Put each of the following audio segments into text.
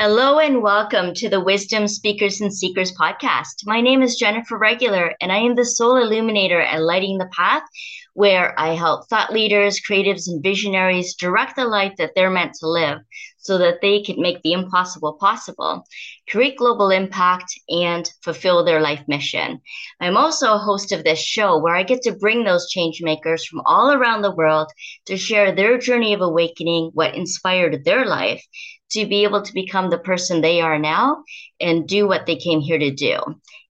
Hello and welcome to the Wisdom Speakers and Seekers podcast. My name is Jennifer Regular, and I am the soul illuminator at Lighting the Path, where I help thought leaders, creatives, and visionaries direct the life that they're meant to live so that they can make the impossible possible, create global impact, and fulfill their life mission. I'm also a host of this show where I get to bring those change makers from all around the world to share their journey of awakening, what inspired their life to be able to become the person they are now and do what they came here to do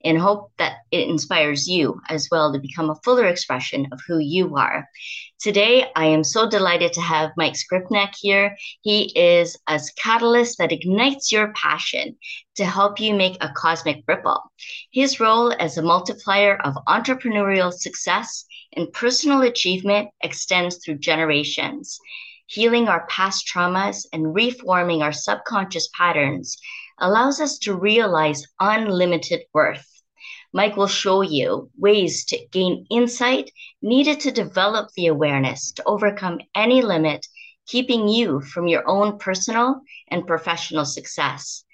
and hope that it inspires you as well to become a fuller expression of who you are. Today, I am so delighted to have Mike Skrypnek here. He is a catalyst that ignites your passion to help you make a cosmic ripple. His role as a multiplier of entrepreneurial success and personal achievement extends through generations healing our past traumas and reforming our subconscious patterns allows us to realize unlimited worth. Mike will show you ways to gain insight needed to develop the awareness to overcome any limit, keeping you from your own personal and professional success.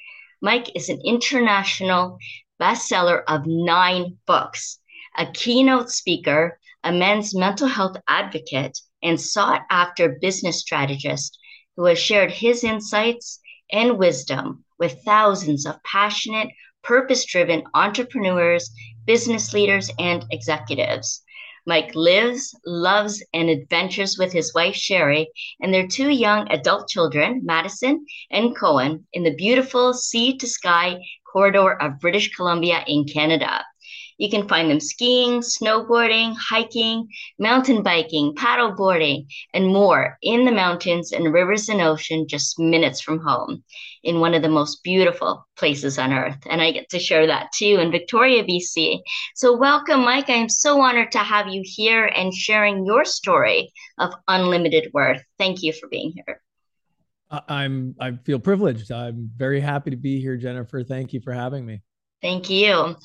Mike is an international bestseller of nine books, a keynote speaker, a men's mental health advocate, and sought after business strategist who has shared his insights and wisdom with thousands of passionate, purpose driven entrepreneurs, business leaders, and executives. Mike lives, loves, and adventures with his wife, Sherry, and their two young adult children, Madison and Cohen, in the beautiful sea to sky corridor of British Columbia in Canada. You can find them skiing, snowboarding, hiking, mountain biking, paddleboarding, and more in the mountains and rivers and ocean just minutes from home in one of the most beautiful places on earth. And I get to share that too in Victoria, BC. So, welcome, Mike. I am so honored to have you here and sharing your story of unlimited worth. Thank you for being here. I'm I feel privileged. I'm very happy to be here, Jennifer. Thank you for having me. Thank you.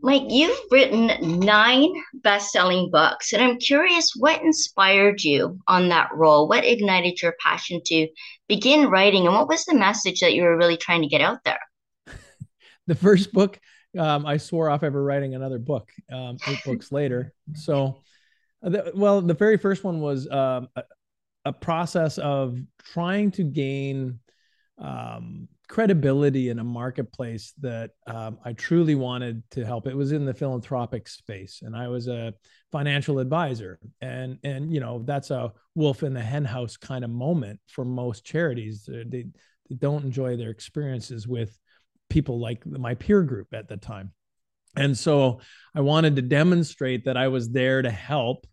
Mike, you've written nine best selling books, and I'm curious what inspired you on that role? What ignited your passion to begin writing, and what was the message that you were really trying to get out there? the first book, um, I swore off ever writing another book um, eight books later. So, uh, the, well, the very first one was um, a, a, process of trying to gain um, credibility in a marketplace that um, I truly wanted to help. It was in the philanthropic space, and I was a financial advisor, and and you know that's a wolf in the henhouse kind of moment for most charities. They they don't enjoy their experiences with people like my peer group at the time, and so I wanted to demonstrate that I was there to help,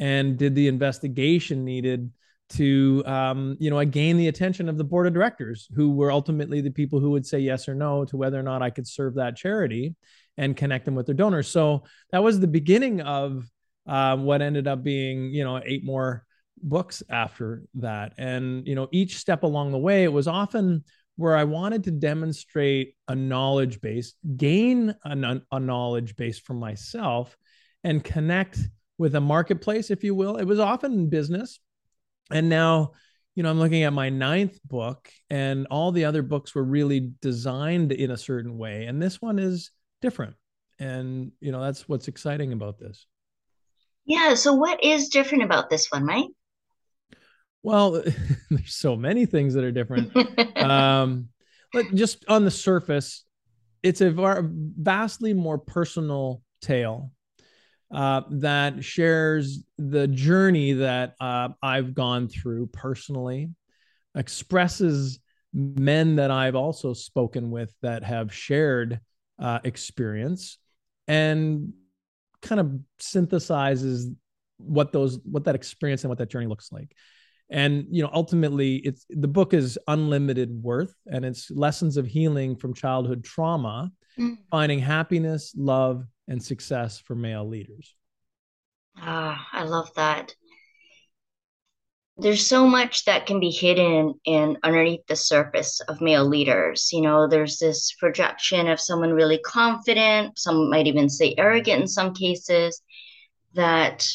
and did the investigation needed to um, you know, I gained the attention of the board of directors, who were ultimately the people who would say yes or no to whether or not I could serve that charity and connect them with their donors. So that was the beginning of uh, what ended up being, you know, eight more books after that. And you know, each step along the way, it was often where I wanted to demonstrate a knowledge base, gain a, a knowledge base for myself, and connect with a marketplace, if you will. It was often business, and now you know i'm looking at my ninth book and all the other books were really designed in a certain way and this one is different. And you know that's what's exciting about this. Yeah so what is different about this one mike? Well there's so many things that are different. Um but just on the surface it's a vastly more personal tale uh, that shares the journey that uh, I've gone through personally, expresses men that I've also spoken with that have shared uh, experience, and kind of synthesizes what those what that experience and what that journey looks like and you know ultimately it's the book is unlimited worth and it's lessons of healing from childhood trauma mm. finding happiness love and success for male leaders. Ah, I love that. There's so much that can be hidden in underneath the surface of male leaders. You know, there's this projection of someone really confident, some might even say arrogant in some cases, that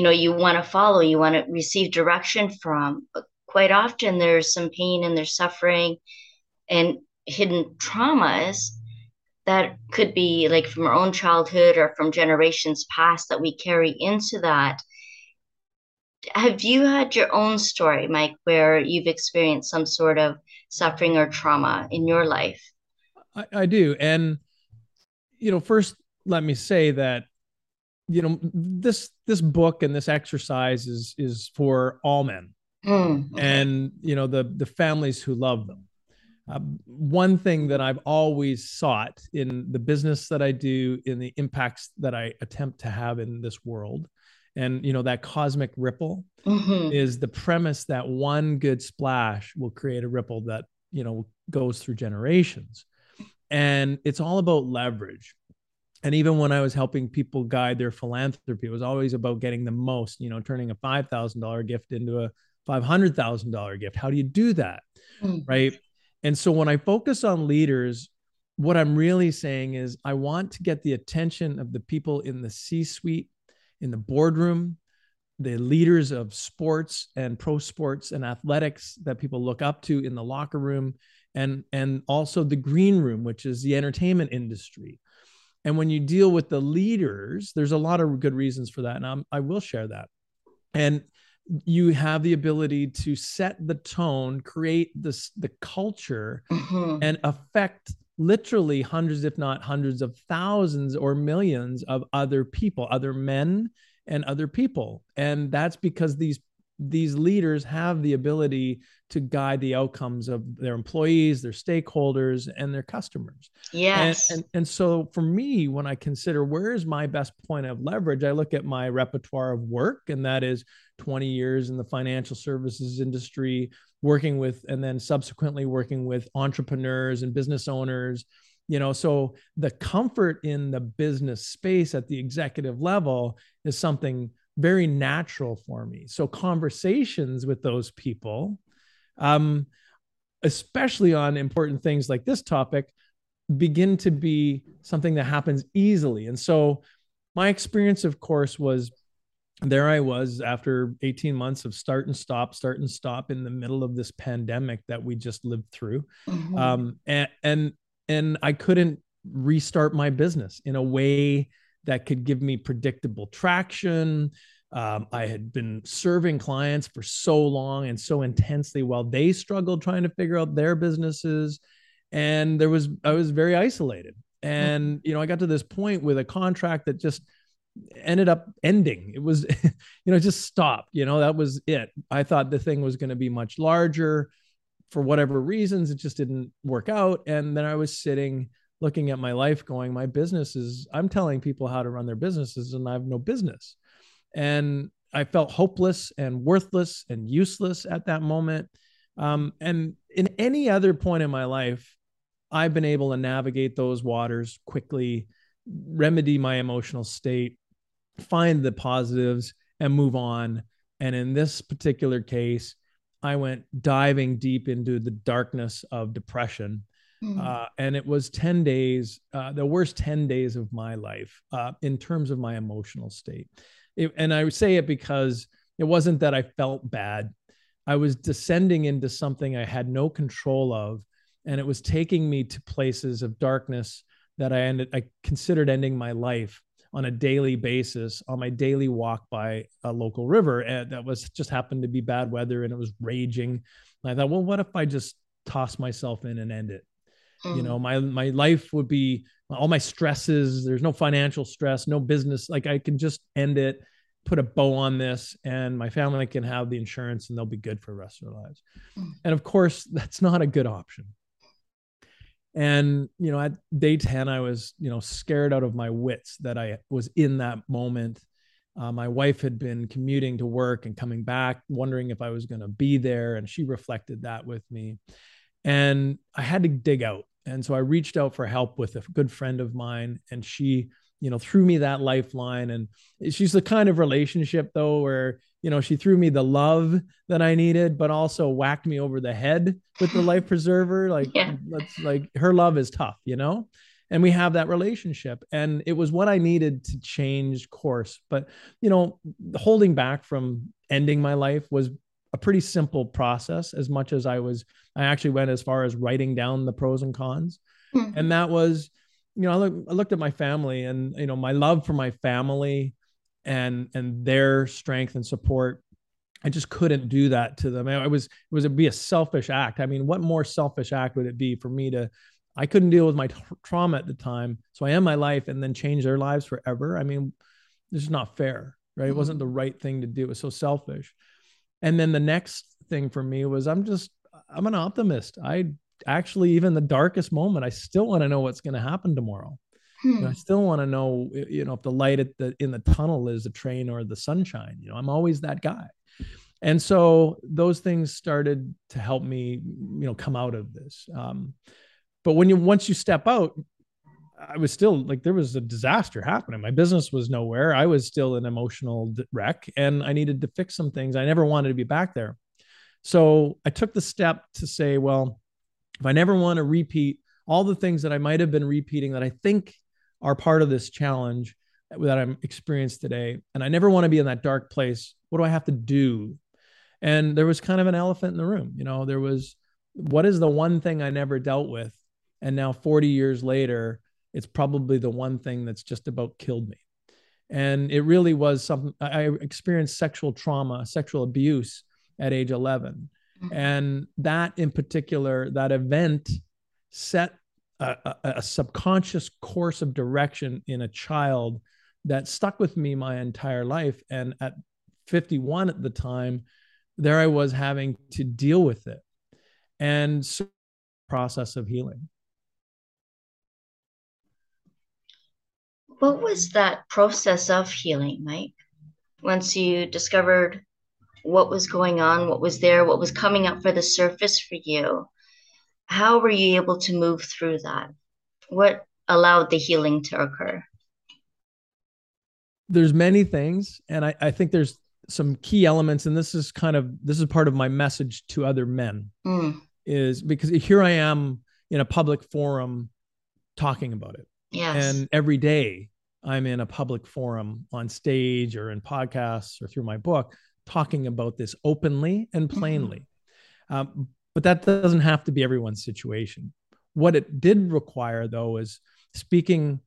you know you want to follow, you want to receive direction from. But quite often there's some pain and there's suffering and hidden traumas that could be like from our own childhood or from generations past that we carry into that. Have you had your own story, Mike, where you've experienced some sort of suffering or trauma in your life? I, I do. And, you know, first, let me say that you know this this book and this exercise is is for all men mm, okay. and you know the the families who love them uh, one thing that i've always sought in the business that i do in the impacts that i attempt to have in this world and you know that cosmic ripple mm-hmm. is the premise that one good splash will create a ripple that you know goes through generations and it's all about leverage and even when I was helping people guide their philanthropy, it was always about getting the most, you know, turning a $5,000 gift into a $500,000 gift. How do you do that? Mm-hmm. Right. And so when I focus on leaders, what I'm really saying is I want to get the attention of the people in the C suite, in the boardroom, the leaders of sports and pro sports and athletics that people look up to in the locker room and and also the green room which is the entertainment industry and when you deal with the leaders, there's a lot of good reasons for that. And I'm, I will share that. And you have the ability to set the tone, create this the culture, mm-hmm. and affect literally hundreds, if not hundreds of thousands or millions of other people, other men and other people. And that's because these these leaders have the ability to guide the outcomes of their employees, their stakeholders, and their customers. Yes. And, and, and, so for me, when I consider where is my best point of leverage, I look at my repertoire of work, and that is 20 years in the financial services industry, working with, and then subsequently working with entrepreneurs and business owners. You know, so the comfort in the business space at the executive level is something very natural for me. So conversations with those people, um, especially on important things like this topic, begin to be something that happens easily. And so my experience, of course, was there I was after 18 months of start and stop, start and stop in the middle of this pandemic that we just lived through. Mm-hmm. Um, and, and, and I couldn't restart my business in a way that could give me predictable traction. Um, I had been serving clients for so long and so intensely while they struggled trying to figure out their businesses. And there was, I was very isolated. And, you know, I got to this point with a contract that just ended up ending. It was, you know, just stopped. You know, that was it. I thought the thing was going to be much larger. For whatever reasons, it just didn't work out. And then I was sitting looking at my life going, my business is, I'm telling people how to run their businesses and I have no business. And I felt hopeless and worthless and useless at that moment. Um, and in any other point in my life, I've been able to navigate those waters quickly, remedy my emotional state, find the positives, and move on. And in this particular case, I went diving deep into the darkness of depression Mm. Uh, and it was 10 days, uh, the worst 10 days of my life uh, in terms of my emotional state. It, and I say it because it wasn't that I felt bad. I was descending into something I had no control of. And it was taking me to places of darkness that I ended, I considered ending my life on a daily basis on my daily walk by a local river. And that was just happened to be bad weather and it was raging. And I thought, well, what if I just toss myself in and end it? Mm. You know, mm. my my life would be all my stresses. There's no financial stress, no business. Like I can just end it, put a bow on this, and my family can have the insurance, and they'll be good for the rest of their lives. Mm. And of course, that's not a good option. And you know, at day ten, I was you know scared out of my wits that I was in that moment. Uh, my wife had been commuting to work and coming back, wondering if I was going to be there, and she reflected that with me. And I had to dig out and so I reached out for help with a good friend of mine, and she, you know, threw me that lifeline. And she's the kind of relationship though where you know she threw me the love that I needed, but also whacked me over the head with the life preserver. Like, yeah. let's like her love is tough, you know. And we have that relationship, and it was what I needed to change course. But you know, holding back from ending my life was a pretty simple process as much as I was I actually went as far as writing down the pros and cons. Mm-hmm. And that was, you know, I, look, I looked at my family and you know, my love for my family and and their strength and support I just couldn't do that to them. I was it was it be a selfish act. I mean, what more selfish act would it be for me to I couldn't deal with my tra- trauma at the time. So I end my life and then change their lives forever. I mean, this is not fair, right? It wasn't the mm-hmm. right thing to do. It was so selfish. And then the next thing for me was I'm just I'm an optimist. I actually even the darkest moment, I still want to know what's going to happen tomorrow. Hmm. You know, I still want to know, you know, if the light at the in the tunnel is a train or the sunshine. You know, I'm always that guy. And so those things started to help me, you know, come out of this. Um, but when you once you step out, I was still like there was a disaster happening. My business was nowhere. I was still an emotional wreck, and I needed to fix some things. I never wanted to be back there. So I took the step to say, well, if I never want to repeat all the things that I might have been repeating that I think are part of this challenge that I'm experienced today, and I never want to be in that dark place, what do I have to do? And there was kind of an elephant in the room. You know, there was what is the one thing I never dealt with? And now 40 years later, it's probably the one thing that's just about killed me. And it really was something I experienced sexual trauma, sexual abuse at age 11. Mm-hmm. And that in particular, that event set a, a, a, subconscious course of direction in a child that stuck with me my entire life. And at 51 at the time, there I was having to deal with it. And so process of healing. What was that process of healing, Mike? Once you discovered what was going on, what was there, what was coming up for the surface for you, how were you able to move through that? What allowed the healing to occur? There's many things, and I, I think there's some key elements, and this is kind of this is part of my message to other men, mm. is because here I am in a public forum talking about it. Yes. And every day I'm in a public forum on stage or in podcasts or through my book talking about this openly and mm-hmm. plainly. Mm-hmm. Um, but that doesn't have to be everyone's situation. What it did require, though, is speaking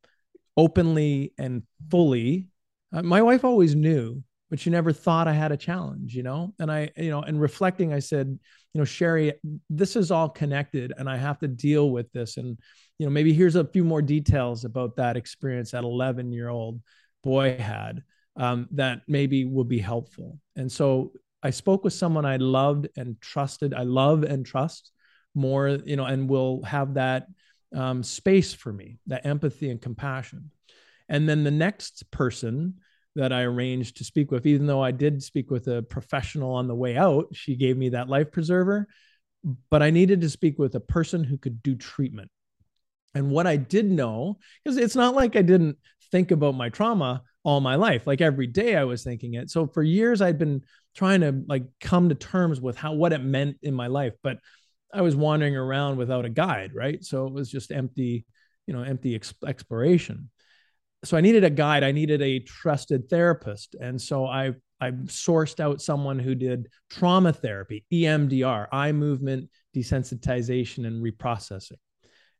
openly and fully. Uh, my wife always knew, but she never thought I had a challenge, you know? And I, you know, and reflecting, I said, you know, Sherry, this is all connected and I have to deal with this. And you know, maybe here's a few more details about that experience that 11 year old boy had um, that maybe will be helpful. And so I spoke with someone I loved and trusted. I love and trust more, you know, and will have that um, space for me, that empathy and compassion. And then the next person that I arranged to speak with, even though I did speak with a professional on the way out, she gave me that life preserver. But I needed to speak with a person who could do treatment and what I did know, because it's not like I didn't think about my trauma all my life. Like every day I was thinking it. So for years I'd been trying to like come to terms with how what it meant in my life, but I was wandering around without a guide, right? So it was just empty, you know, empty exploration. So I needed a guide. I needed a trusted therapist, and so I I sourced out someone who did trauma therapy, EMDR, eye movement desensitization and reprocessing,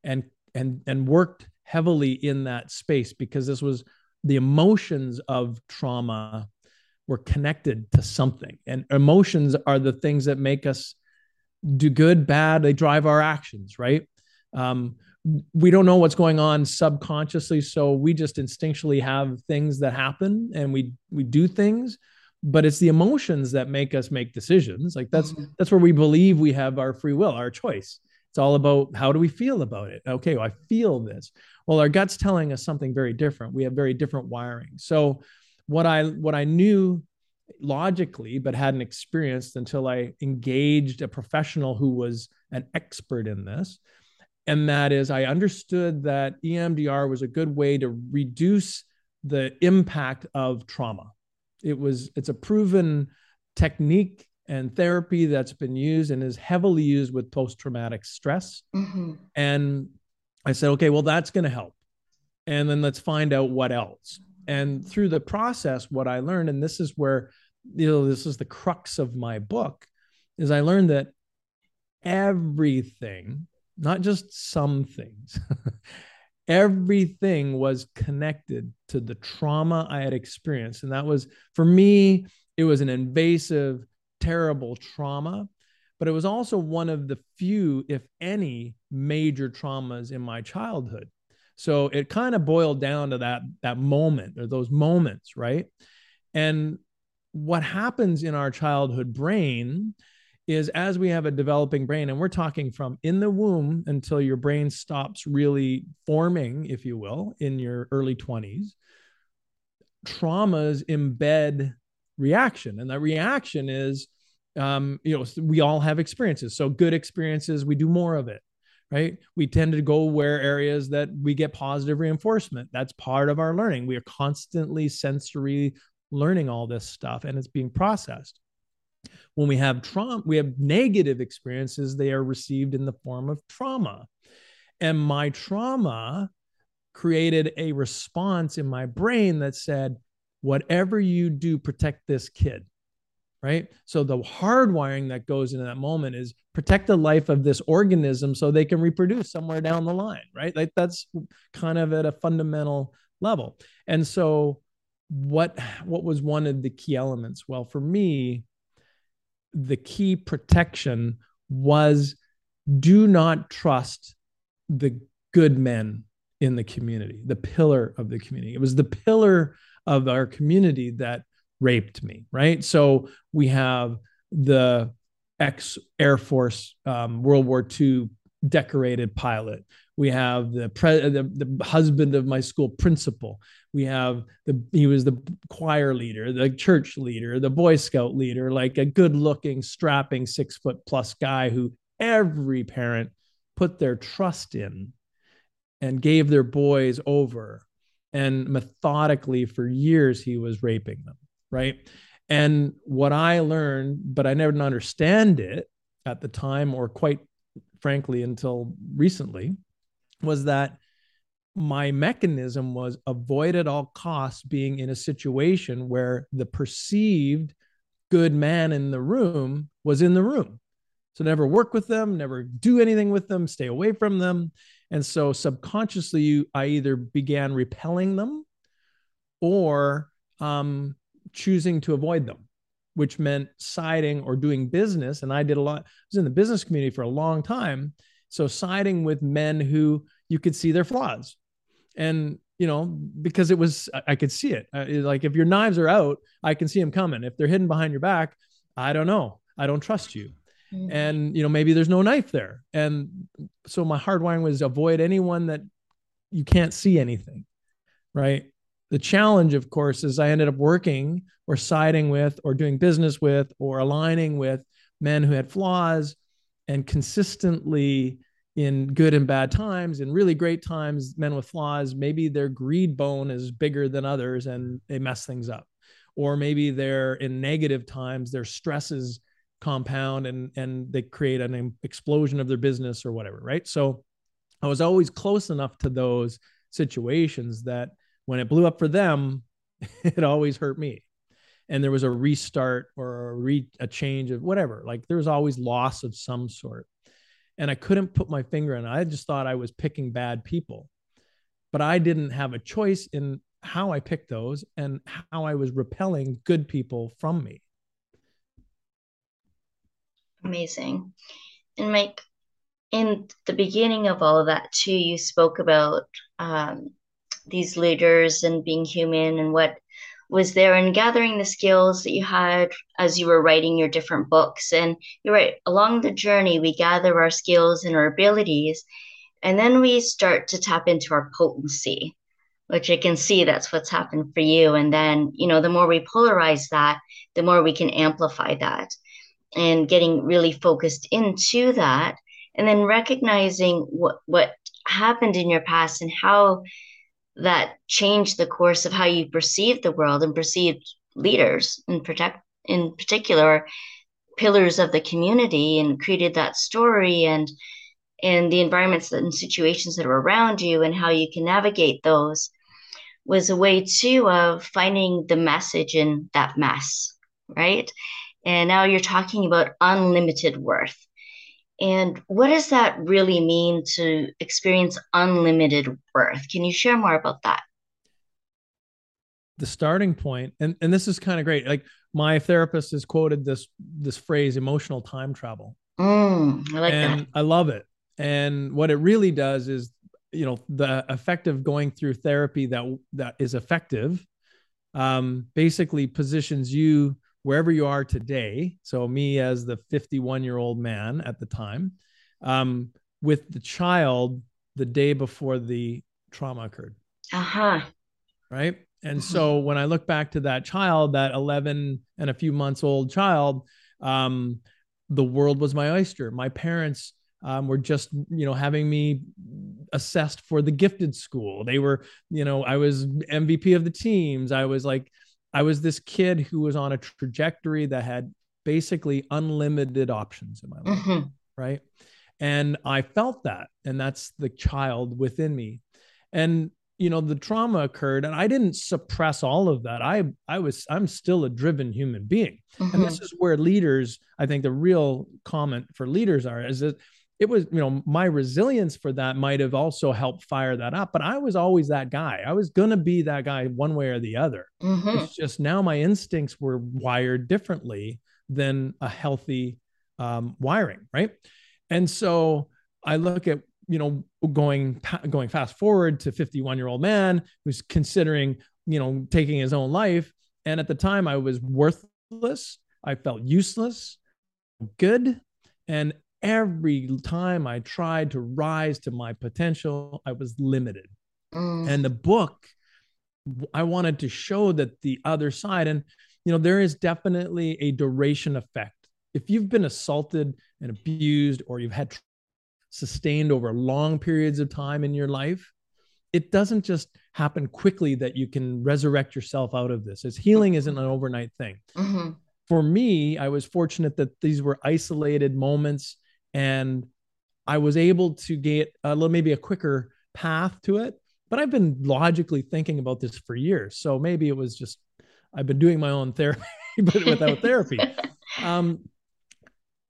and and and worked heavily in that space because this was the emotions of trauma were connected to something. And emotions are the things that make us do good bad they drive our actions right? Um, we don't know what's going on subconsciously so we just instinctually have things that happen and we we do things but it's the emotions that make us make decisions. Like that's mm-hmm. that's where we believe we have our free will our choice it's all about how do we feel about it? Okay, well, I feel this. Well, our gut's telling us something very different. We have very different wiring. So what I what I knew logically but hadn't experienced until I engaged a professional who was an expert in this. And that is, I understood that EMDR was a good way to reduce the impact of trauma. It was, it's a proven technique and therapy that's been used and is heavily used with post traumatic stress. Mm-hmm. And I said, okay, well, that's going to help. And then let's find out what else. And through the process, what I learned, and this is where, you know, this is the crux of my book, is I learned that everything, not just some things, everything was connected to the trauma I had experienced. And that was, for me, it was an invasive, terrible trauma, but it was also one of the few, if any, major traumas in my childhood. So it kind of boiled down to that that moment or those moments, right? And what happens in our childhood brain is as we have a developing brain, and we're talking from in the womb until your brain stops really forming, if you will, in your early 20s, traumas embed reaction. And that reaction is, um, you know, we all have experiences. So good experiences, we do more of it right? We tend to go where areas that we get positive reinforcement. That's part of our learning. We are constantly sensory learning all this stuff and it's being processed. When we have trauma, we have negative experiences, they are received in the form of trauma. And my trauma created a response in my brain that said, whatever you do, protect this kid right? So the hardwiring that goes into that moment is protect the life of this organism so they can reproduce somewhere down the line, right? Like that's kind of at a fundamental level. And so what what was one of the key elements? Well, for me, the key protection was do not trust the good men in the community, the pillar of the community. It was the pillar of our community that raped me, right? So we have the ex Air Force um, World War II decorated pilot. We have the, pre- the the husband of my school principal. We have the he was the choir leader, the church leader, the Boy Scout leader, like a good looking, strapping six foot plus guy who every parent put their trust in and gave their boys over. And methodically for years, he was raping them right? And what I learned, but I never understand it at the time, or quite frankly until recently, was that my mechanism was avoid at all costs being in a situation where the perceived good man in the room was in the room. So never work with them, never do anything with them, stay away from them. And so subconsciously, I either began repelling them or um, choosing to avoid them, which meant siding or doing business. And I did a lot, I was in the business community for a long time. So siding with men who you could see their flaws. And, you know, because it was, I could see it. Uh, like if your knives are out, I can see them coming. If they're hidden behind your back, I don't know. I don't trust you. Mm-hmm. And, you know, maybe there's no knife there. And so my hardwiring was avoid anyone that you can't see anything. Right. The challenge, of course, is I ended up working or siding with or doing business with or aligning with men who had flaws and consistently in good and bad times in really great times men with flaws maybe their greed bone is bigger than others and they mess things up. Or maybe they're in negative times their stresses compound and and they create an explosion of their business or whatever right? So i was always close enough to those situations that when it blew up for them, it always hurt me. And there was a restart or a, re, a change of whatever. Like there was always loss of some sort. And I couldn't put my finger on it. I just thought I was picking bad people. But I didn't have a choice in how I picked those and how I was repelling good people from me. Amazing. And Mike, in the beginning of all of that too, you spoke about um, these leaders and being human and what was there and gathering the skills that you had as you were writing your different books. And you're right, along the journey, we gather our skills and our abilities, and then we start to tap into our potency, which I can see that's what's happened for you. And then, you know, the more we polarize that, the more we can amplify that and getting really focused into that and then recognizing what what happened in your past and how that changed the course of how you perceived the world and perceived leaders in protect in particular pillars of the community and created that story and and the environments and situations that are around you and how you can navigate those was a way too of finding the message in that mess right And now you're talking about unlimited worth. And what does that really mean to experience unlimited worth? Can you share more about that? The starting point, and, and this is kind of great. Like my therapist has quoted this this phrase, emotional time travel. Mm, I like and that. I love it. And what it really does is, you know, the effect of going through therapy that that is effective um, basically positions you wherever you are today. So, me as the 51 year old man at the time, um, with the child the day before the trauma occurred. Uh huh. Right. And mm-hmm. so, when I look back to that child, that 11 and a few months old child, um, the world was my oyster. My parents um, were just you know having me assessed for the gifted school they were you know i was mvp of the teams i was like i was this kid who was on a trajectory that had basically unlimited options in my life mm-hmm. right and i felt that and that's the child within me and you know the trauma occurred and i didn't suppress all of that i i was i'm still a driven human being mm-hmm. and this mm-hmm. is where leaders i think the real comment for leaders are is that it was you know my resilience for that might have also helped fire that up but i was always that guy. I was going to be that guy one way or the other. Mm-hmm. it's just now my instincts were wired differently than a healthy um, wiring right? And so i look at you know going going fast forward to 51 year old man who's considering you know taking his own life. And at the time i was worthless. I felt useless good. And every time I tried to rise to my potential, I was limited. Mm. And the book, I wanted to show that the other side, and you know, there is definitely a duration effect. If you've been assaulted and abused, or you've had sustained over long periods of time in your life, it doesn't just happen quickly that you can resurrect yourself out of this. As healing isn't an overnight thing. Mm-hmm. For me, I was fortunate that these were isolated moments and I was able to get a little maybe a quicker path to it. But I've been logically thinking about this for years, so maybe it was just I've been doing my own therapy, but without therapy. Um,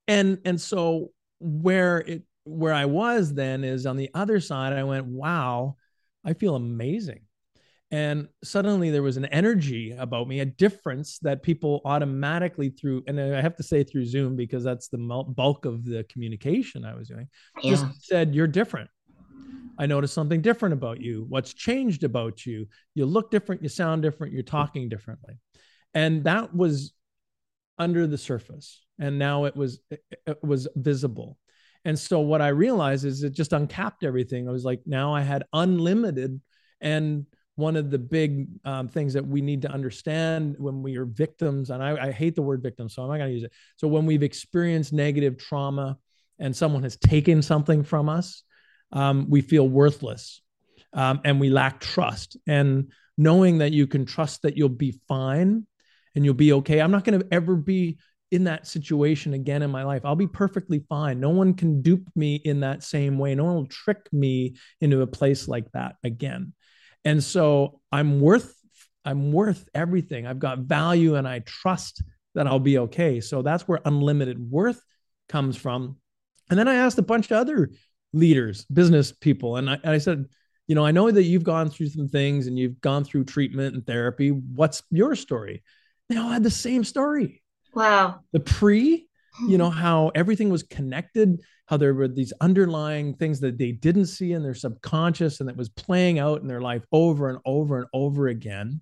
and and so where it where I was then is on the other side. I went, wow, I feel amazing and suddenly there was an energy about me a difference that people automatically through and i have to say through zoom because that's the bulk of the communication i was doing yeah. just said you're different. I noticed something different about you. What's changed about you? You look different. You sound different. You're talking differently. And that was under the surface and now it was it was visible. And so what i realized is it just uncapped everything. I was like now i had unlimited and one of the big um, things that we need to understand when we are victims, and I, I hate the word victim, so I'm not going to use it. So when we've experienced negative trauma and someone has taken something from us, um, we feel worthless um, and we lack trust. And knowing that you can trust that you'll be fine and you'll be okay. I'm not going to ever be in that situation again in my life. I'll be perfectly fine. No one can dupe me in that same way. No one will trick me into a place like that again. And so I'm worth I'm worth everything. I've got value and I trust that I'll be okay. So that's where unlimited worth comes from. And then I asked a bunch of other leaders, business people, and I, and I said, you know, I know that you've gone through some things and you've gone through treatment and therapy. What's your story? They all had the same story. Wow. The pre, you know, how everything was connected how there were these underlying things that they didn't see in their subconscious and that was playing out in their life over and over and over again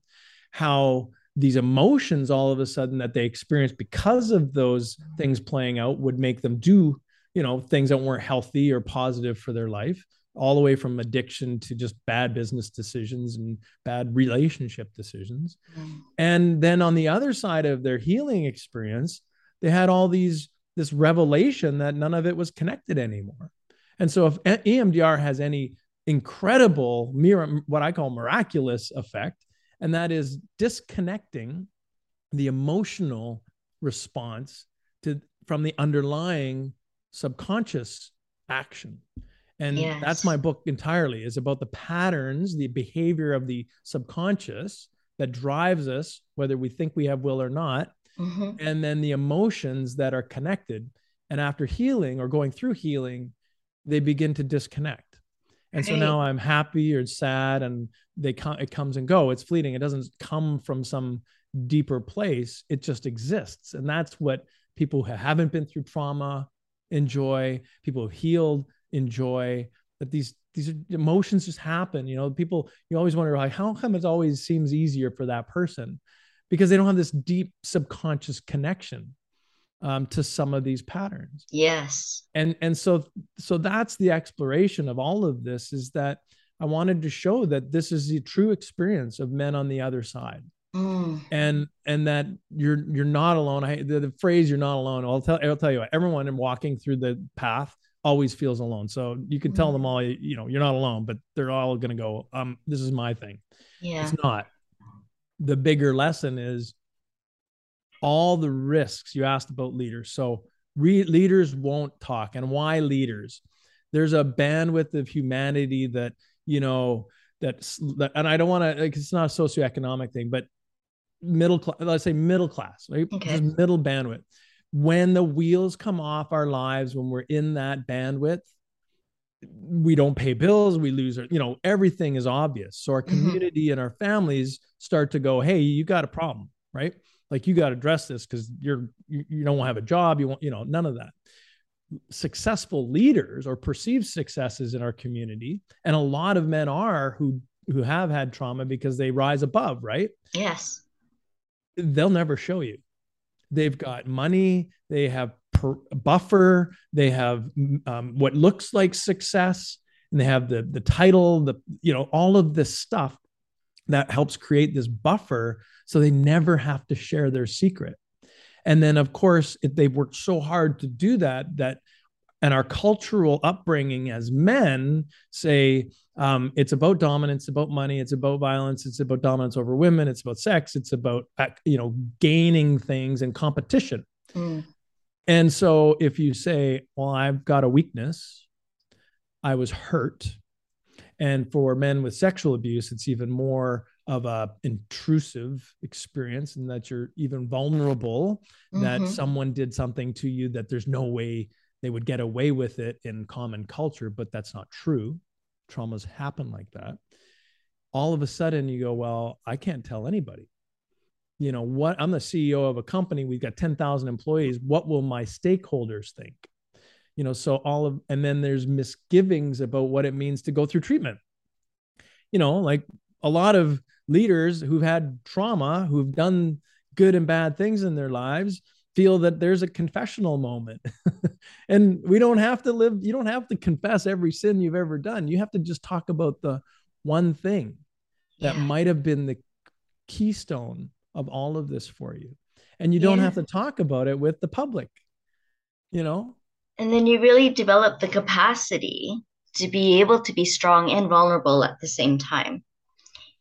how these emotions all of a sudden that they experienced because of those things playing out would make them do you know things that weren't healthy or positive for their life all the way from addiction to just bad business decisions and bad relationship decisions mm. and then on the other side of their healing experience they had all these this revelation that none of it was connected anymore. And so if EMDR has any incredible what I call miraculous effect, and that is disconnecting the emotional response to from the underlying subconscious action. And yes. that's my book entirely is about the patterns, the behavior of the subconscious that drives us, whether we think we have will or not, mm-hmm. and then the emotions that are connected. And after healing or going through healing, they begin to disconnect. And so now I'm happy or sad, and they come. It comes and go. It's fleeting. It doesn't come from some deeper place. It just exists, and that's what people who haven't been through trauma enjoy. People who healed enjoy. That these these emotions just happen. You know, people. You always wonder like, how come it always seems easier for that person? Because they don't have this deep subconscious connection um, to some of these patterns. Yes. And and so so that's the exploration of all of this is that I wanted to show that this is the true experience of men on the other side. Mm. And and that you're you're not alone. I the, the phrase "you're not alone." I'll tell I'll tell you, what, everyone in walking through the path always feels alone. So you can tell mm. them all, you know, you're not alone, but they're all going to go, um, this is my thing. Yeah. It's not. The bigger lesson is all the risks you asked about leaders. So re- leaders won't talk, and why leaders? There's a bandwidth of humanity that you know that's that, and I don't want to like it's not a socioeconomic thing, but middle class. Let's say middle class, right? Okay. Middle bandwidth. When the wheels come off our lives, when we're in that bandwidth, we don't pay bills we lose our you know everything is obvious. So our mm-hmm. community mm-hmm. and our families start to go hey you got a problem right? Like you got to address this because you're you, you don't have a job you want you know none of that. Successful leaders or perceived successes in our community and a lot of men are who who have had trauma because they rise above right? Yes. They'll never show you. They've got money they have per, buffer. They have um, what looks like success and they have the the title the you know all of this stuff that helps create this buffer so they never have to share their secret. And then of course if they've worked so hard to do that that and our cultural upbringing as men say um, it's about dominance about money it's about violence it's about dominance over women it's about sex it's about you know gaining things and competition. Mm. And so if you say well i've got a weakness. I was hurt. And for men with sexual abuse it's even more of a intrusive experience and that you're even vulnerable mm-hmm. that someone did something to you that there's no way they would get away with it in common culture but that's not true. Traumas happen like that. All of a sudden you go well i can't tell anybody you know what i'm the ceo of a company we've got 10,000 employees what will my stakeholders think you know so all of and then there's misgivings about what it means to go through treatment you know like a lot of leaders who've had trauma, who've done good and bad things in their lives, feel that there's a confessional moment. and we don't have to live, you don't have to confess every sin you've ever done. You have to just talk about the one thing that yeah. might have been the keystone of all of this for you. And you don't yeah. have to talk about it with the public, you know? And then you really develop the capacity to be able to be strong and vulnerable at the same time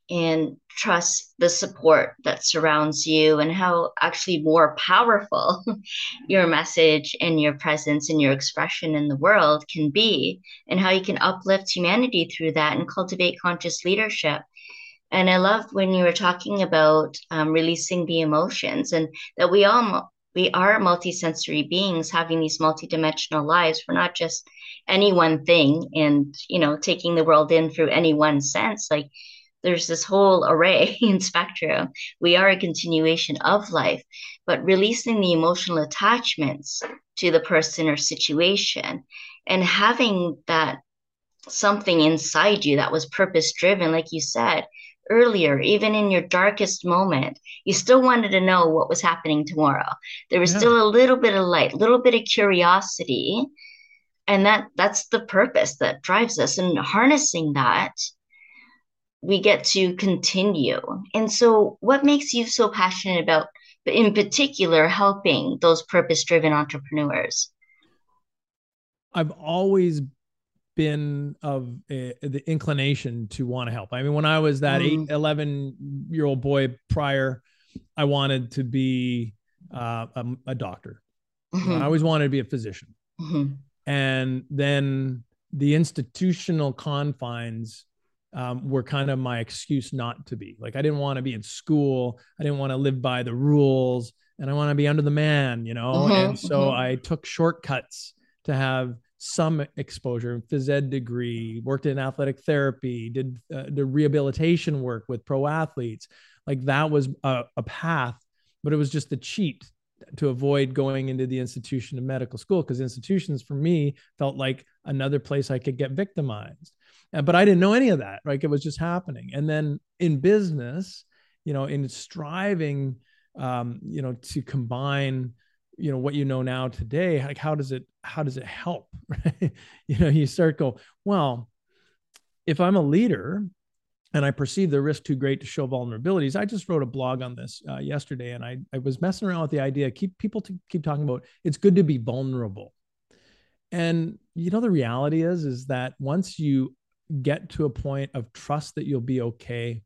and trust the support that surrounds you and how actually more powerful your message and your presence and your expression in the world can be and how you can uplift humanity through that and cultivate conscious leadership and i loved when you were talking about um, releasing the emotions and that we all we are multisensory beings having these multidimensional lives we're not just any one thing and you know taking the world in through any one sense like there's this whole array in spectrum. We are a continuation of life, but releasing the emotional attachments to the person or situation and having that something inside you that was purpose driven, like you said earlier, even in your darkest moment, you still wanted to know what was happening tomorrow. There was yeah. still a little bit of light, a little bit of curiosity. And that that's the purpose that drives us. And harnessing that we get to continue. And so, what makes you so passionate about, but in particular, helping those purpose driven entrepreneurs? I've always been of a, the inclination to want to help. I mean, when I was that mm. 8, 11 year old boy prior, I wanted to be uh, a, a, doctor. Mm-hmm. I always wanted to be a physician. Mm-hmm. And then the institutional confines um, were kind of my excuse not to be. Like I didn't want to be in school. I didn't want to live by the rules. and I want to be under the man, you know? Mhm, and so mhm. I took shortcuts to have some exposure, phys ed degree, worked in athletic therapy, did uh, the rehabilitation work with pro athletes. Like that was a, a path, but it was just a cheat to avoid going into the institution of medical school because institutions for me felt like another place I could get victimized. Uh, But I didn't know any of that. Like it was just happening. And then in business, you know, in striving, um, you know, to combine, you know, what you know now today, like how does it how does it help? You know, you start go, well, if I'm a leader and I perceive the risk too great to show vulnerabilities. I just wrote a blog on this uh, yesterday, and I, I was messing around with the idea. Keep people to keep talking about it's good to be vulnerable, and you know the reality is is that once you get to a point of trust that you'll be okay,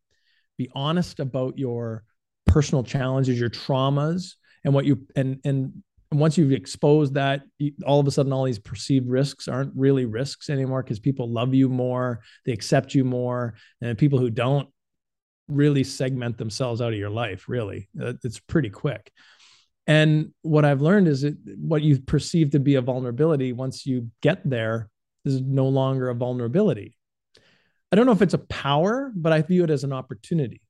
be honest about your personal challenges, your traumas, and what you and and once you've exposed that, all of a sudden, all these perceived risks aren't really risks anymore because people love you more, they accept you more, and people who don't really segment themselves out of your life. Really, uh, it's pretty quick. And what I've learned is that what you perceive to be a vulnerability, once you get there, is no longer a vulnerability. I don't know if it's a power, but I view it as an opportunity.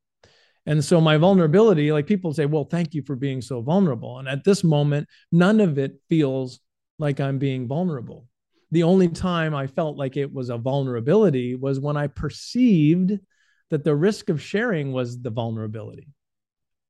And so my vulnerability, like people say, well, thank you for being so vulnerable. And at this moment, none of it feels like I'm being vulnerable. The only time I felt like it was a vulnerability was when I perceived that the risk of sharing was the vulnerability.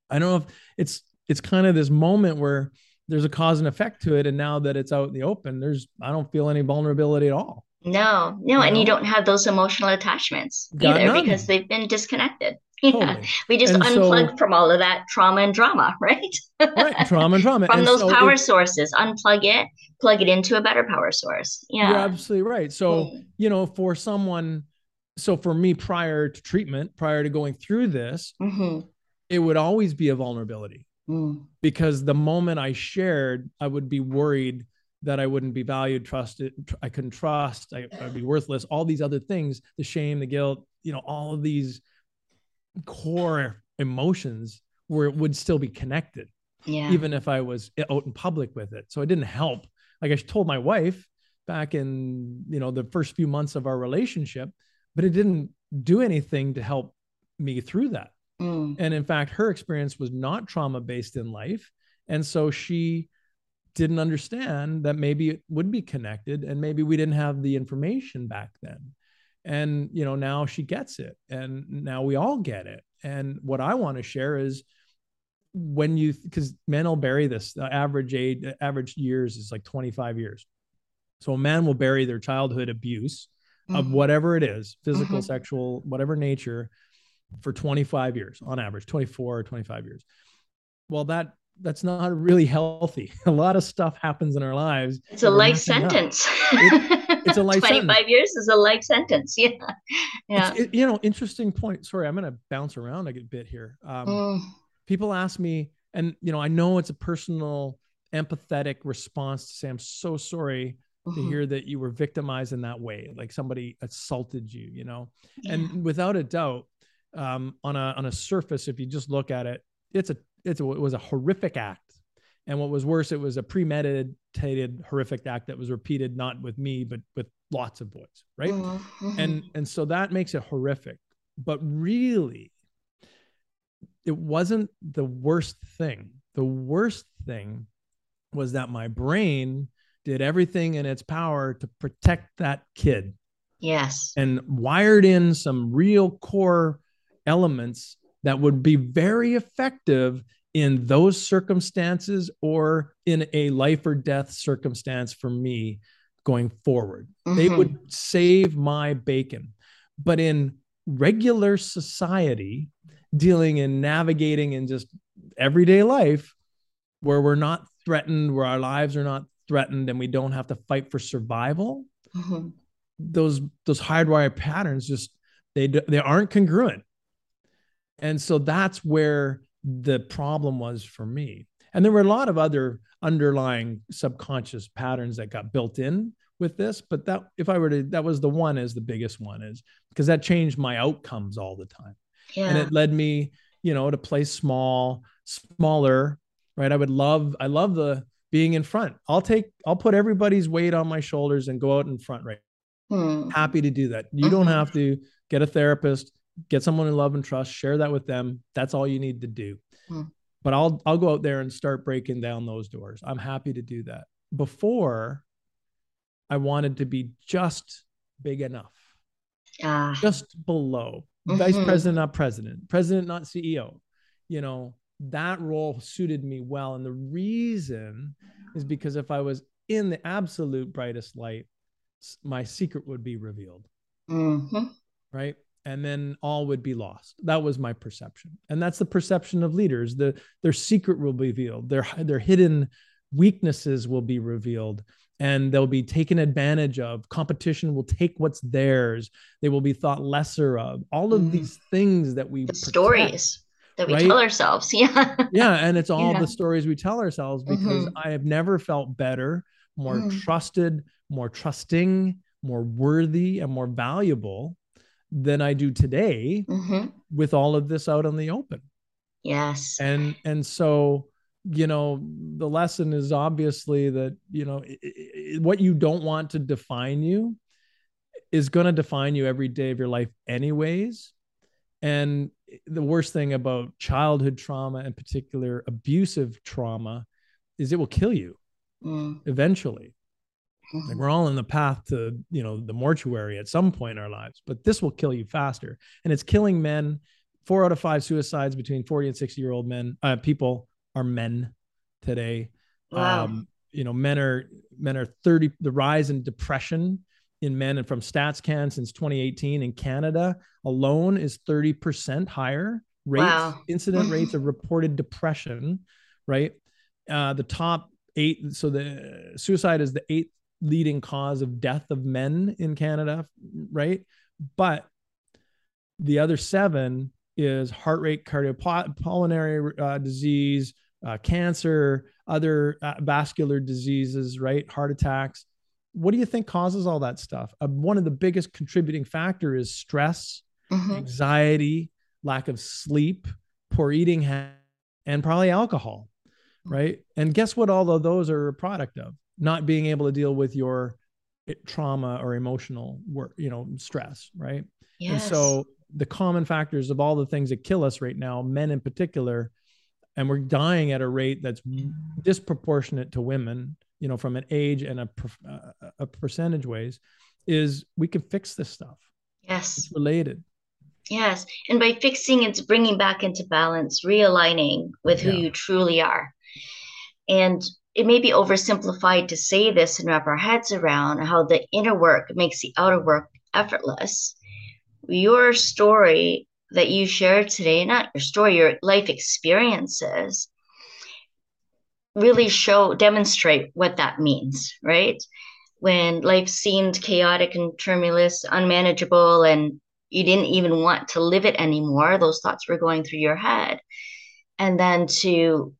I don't know if it's it's kind of this moment where there's a cause and effect to it. And now that it's out in the open, there's I don't feel any vulnerability at all. No, no, You and you don't have those emotional attachments Got either none. because they've been disconnected. Yeah. Totally. We just And so- unplugged from all of that trauma and drama, right? Right. Trauma and drama. From And those so power it- sources, unplug it, plug it into a better power source. You're Yeah. absolutely right. So, Mm. you know, for someone, so for me prior to treatment, prior to going through this, Mhm. it would always be a vulnerability Mm. because the moment I shared, I would be worried that I wouldn't be valued, trusted, tr- I couldn't trust, I, I'd be worthless, all these other things, the shame, the guilt, you know, all of these core emotions where it would still be connected Yeah. even if I was out in public with it. So it didn't help. Like I told my wife back in, you know, the first few months of our relationship, but it didn't do anything to help me through that. Mm. And in fact, her experience was not trauma based in life. And so she didn't understand that maybe it would be connected and maybe we didn't have the information back then. And, you know, now she gets it and now we all get it. And what I want to share is when you, because men will bury this, the average age, average years is like 25 years. So a man will bury their childhood abuse of Mhm. whatever it is physical, Mhm. sexual, whatever nature for 25 years on average 24 or 25 years well that that's not really healthy a lot of stuff happens in our lives It's a life sentence. up. it's a life 25 sentence. years is a life sentence. Yeah. Yeah. It- you know interesting point sorry i'm going to bounce around a good bit here um, Mm. people ask me and you know i know it's a personal empathetic response to say i'm so sorry to Mhm. hear that you were victimized in that way like somebody assaulted you you know Yeah. and without a doubt um, on a on a surface if you just look at it it's a it's a, it was a horrific act and what was worse it was a premeditated horrific act that was repeated not with me but with lots of boys right Mhm. Mhm. and and so that makes it horrific but really it wasn't the worst thing the worst thing was that my brain did everything in its power to protect that kid yes. and wired in some real core elements that would be very effective in those circumstances or in a life or death circumstance for me going forward. They Mhm. would save my bacon. But in regular society, dealing and navigating in just everyday life, where we're not threatened, where our lives are not threatened, and we don't have to fight for survival, Mhm. those those hardwired patterns just they they aren't congruent and so that's where the problem was for me and there were a lot of other underlying subconscious patterns that got built in with this but that if i were to that was the one is the biggest one is because that changed my outcomes all the time Yeah. and it led me you know to play small smaller right? I would love, I love the being in front. I'll take, I'll put everybody's weight on my shoulders and go out in front, right? Hmm. Happy to do that. You mm-hmm. don't have to get a therapist, get someone in love and trust, share that with them. That's all you need to do. Hmm. But I'll I'll go out there and start breaking down those doors. I'm happy to do that. Before I wanted to be just big enough. Uh, just below. Mm-hmm. Vice president, not president. President, not CEO. You know, that role suited me well. And the reason is because if I was in the absolute brightest light, my secret would be revealed. Mm-hmm. Right. And then all would be lost. That was my perception. And that's the perception of leaders. The their secret will be revealed. Their their hidden weaknesses will be revealed and they'll be taken advantage of. Competition will take what's theirs. They will be thought lesser of. All of mm. these things that we the stories that we right? tell ourselves. Yeah. yeah. And it's all yeah. the stories we tell ourselves because mm-hmm. I have never felt better, more mm. trusted, more trusting, more worthy, and more valuable than I do today mm-hmm. with all of this out in the open. Yes. And and so you know the lesson is obviously that you know it, it, what you don't want to define you is going to define you every day of your life anyways and the worst thing about childhood trauma, in particular abusive trauma, is it will kill you mm. eventually. Mm-hmm. Like we're all in the path to, you know, the mortuary at some point in our lives, but this will kill you faster. And it's killing men. Four out of five suicides between 40 and 60 year old men, uh, people are men today. Wow. Um, you know, men are men are 30, the rise in depression in men and from StatsCan since 2018 in Canada alone is 30% higher rates, wow. incident rates of reported depression, right? Uh, the top eight, so the suicide is the eighth leading cause of death of men in Canada, right? But the other seven is heart rate cardiopulmonary uh, disease, uh, cancer, other uh, vascular diseases, right? Heart attacks what do you think causes all that stuff? Uh, one of the biggest contributing factor is stress, mm-hmm. anxiety, lack of sleep, poor eating, and probably alcohol, right? And guess what? All of those are a product of not being able to deal with your eh, trauma or emotional work, you know, stress, right? Yes. And so the common factors of all the things that kill us right now, men in particular, and we're dying at a rate that's disproportionate to women you know, from an age and a, uh, a percentage ways, is we can fix this stuff. Yes. It's related. Yes. And by fixing, it's bringing back into balance, realigning with who yeah. you truly are. And it may be oversimplified to say this and wrap our heads around how the inner work makes the outer work effortless. Your story that you shared today, not your story, your life experiences, really show demonstrate what that means right when life seemed chaotic and tumultuous unmanageable and you didn't even want to live it anymore those thoughts were going through your head and then to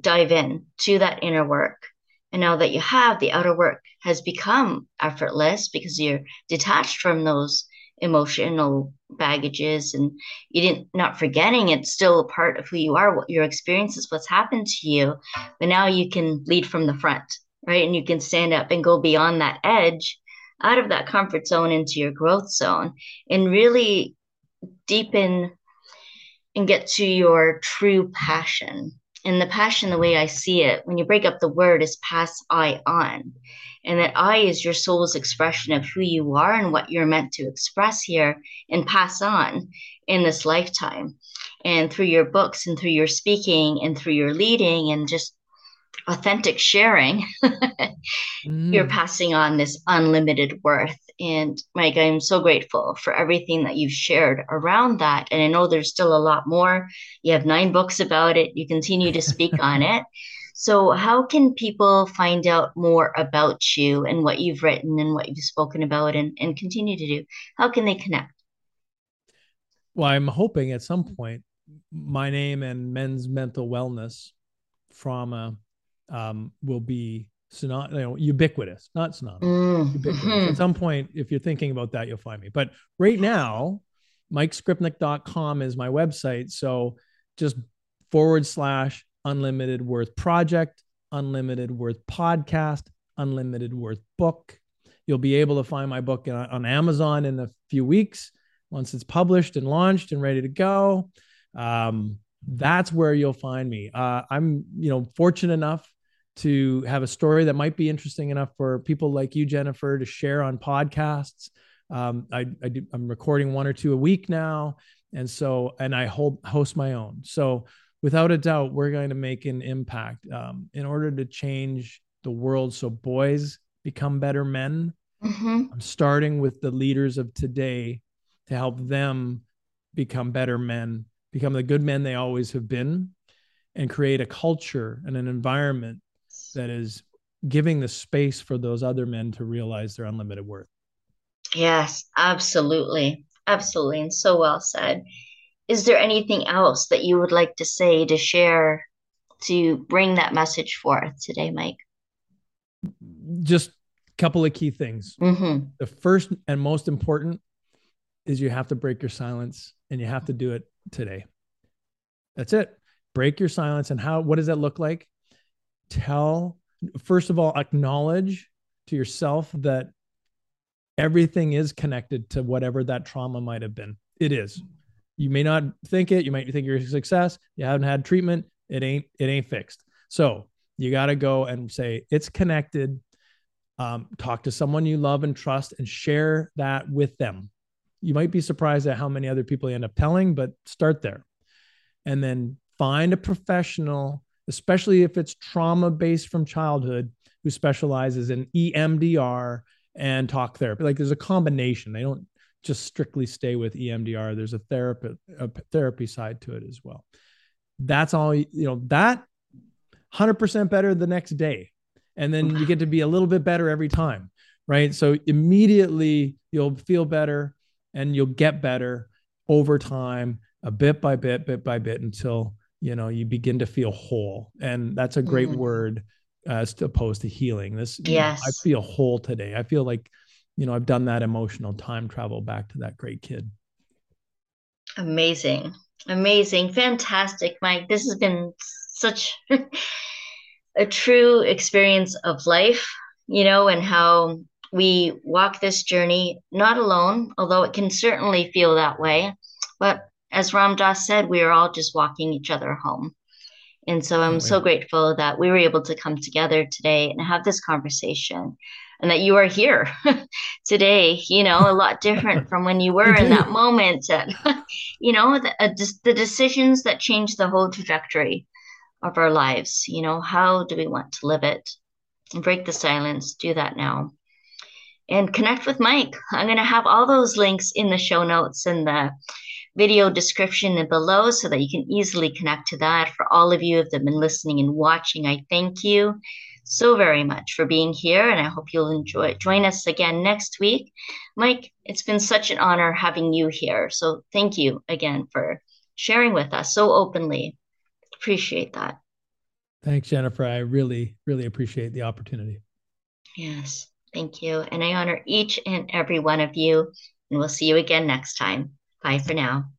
dive in to that inner work and now that you have the outer work has become effortless because you're detached from those emotional baggages and you didn't not forgetting it's still a part of who you are what your experiences what's happened to you but now you can lead from the front right? And you can stand up and go beyond that edge out of that comfort zone into your growth zone and really deepen and get to your true passion and the passion the way i see it when you break up the word is pass i on and that I is your soul's expression of who you are and what you're meant to express here and pass on in this lifetime. And through your books and through your speaking and through your leading and just authentic sharing, mm. you're passing on this unlimited worth. And Mike, I'm so grateful for everything that you've shared around that. And I know there's still a lot more. You have nine books about it. You continue to speak on it. So, how can people find out more about you and what you've written and what you've spoken about and, and continue to do? How can they connect? Well, I'm hoping at some point my name and men's mental wellness trauma um, will be synony- you know, ubiquitous, not synonymous. Mm. Ubiquitous. Mm-hmm. At some point, if you're thinking about that, you'll find me. But right now, mikeskrypnek.com is my website. So just forward slash Unlimited Worth Project, Unlimited Worth Podcast, Unlimited Worth Book. You'll be able to find my book on Amazon in a few weeks once it's published and launched and ready to go. Um, that's where you'll find me. Uh, I'm, you know, fortunate enough to have a story that might be interesting enough for people like you, Jennifer, to share on podcasts. Um, I, I do, I'm recording one or two a week now, and so and I hold host my own. So without a doubt, we're going to make an impact um, in order to change the world so boys become better men. Mm-hmm. I'm starting with the leaders of today to help them become better men, become the good men they always have been, and create a culture and an environment that is giving the space for those other men to realize their unlimited worth. Yes, absolutely. Absolutely. And so well said. Is there anything else that you would like to say to share to bring that message forth today, Mike? Just a couple of key things. Mm-hmm. The first and most important is you have to break your silence and you have to do it today. That's it. Break your silence. And how, what does that look like? Tell, first of all, acknowledge to yourself that everything is connected to whatever that trauma might have been. It is. You may not think it. You might think you're a success. You haven't had treatment. It ain't, it ain't fixed. So you got to go and say it's connected. Um, talk to someone you love and trust and share that with them you might be surprised at how many other people you end up telling, but start there. And then find a professional, especially if it's trauma based from childhood, who specializes in EMDR and talk therapy. Like there's a combination. They don't just strictly stay with EMDR. There's a therapy a therapy side to it as well. That's all you know, that 100% better the next day. And then you get to be a little bit better every time, right? So immediately you'll feel better and you'll get better over time, a bit by bit, bit by bit, until you know you begin to feel whole. And that's a great mm. word as opposed to healing. This, yes, know, I feel whole today. I feel like, you know, I've done that emotional time travel back to that great kid. Amazing, amazing, fantastic, Mike. This has been such a true experience of life, you know, and how we walk this journey not alone, although it can certainly feel that way. But as Ram Dass said, we are all just walking each other home. And so I'm oh, so grateful that we were able to come together today and have this conversation and that you are here today, you know, a lot different from when you were in that moment. And, you know, the, uh, the decisions that change the whole trajectory of our lives. You know, how do we want to live it? And break the silence, do that now and connect with Mike. I'm going to have all those links in the show notes and the video description below so that you can easily connect to that. For all of you who have been listening and watching, I thank you so very much for being here and I hope you'll enjoy join us again next week. Mike, it's been such an honor having you here. So thank you again for sharing with us so openly. Appreciate that. Thanks, Jennifer. I really, really appreciate the opportunity. Yes. Thank you. And I honor each and every one of you. And we'll see you again next time. Bye for now.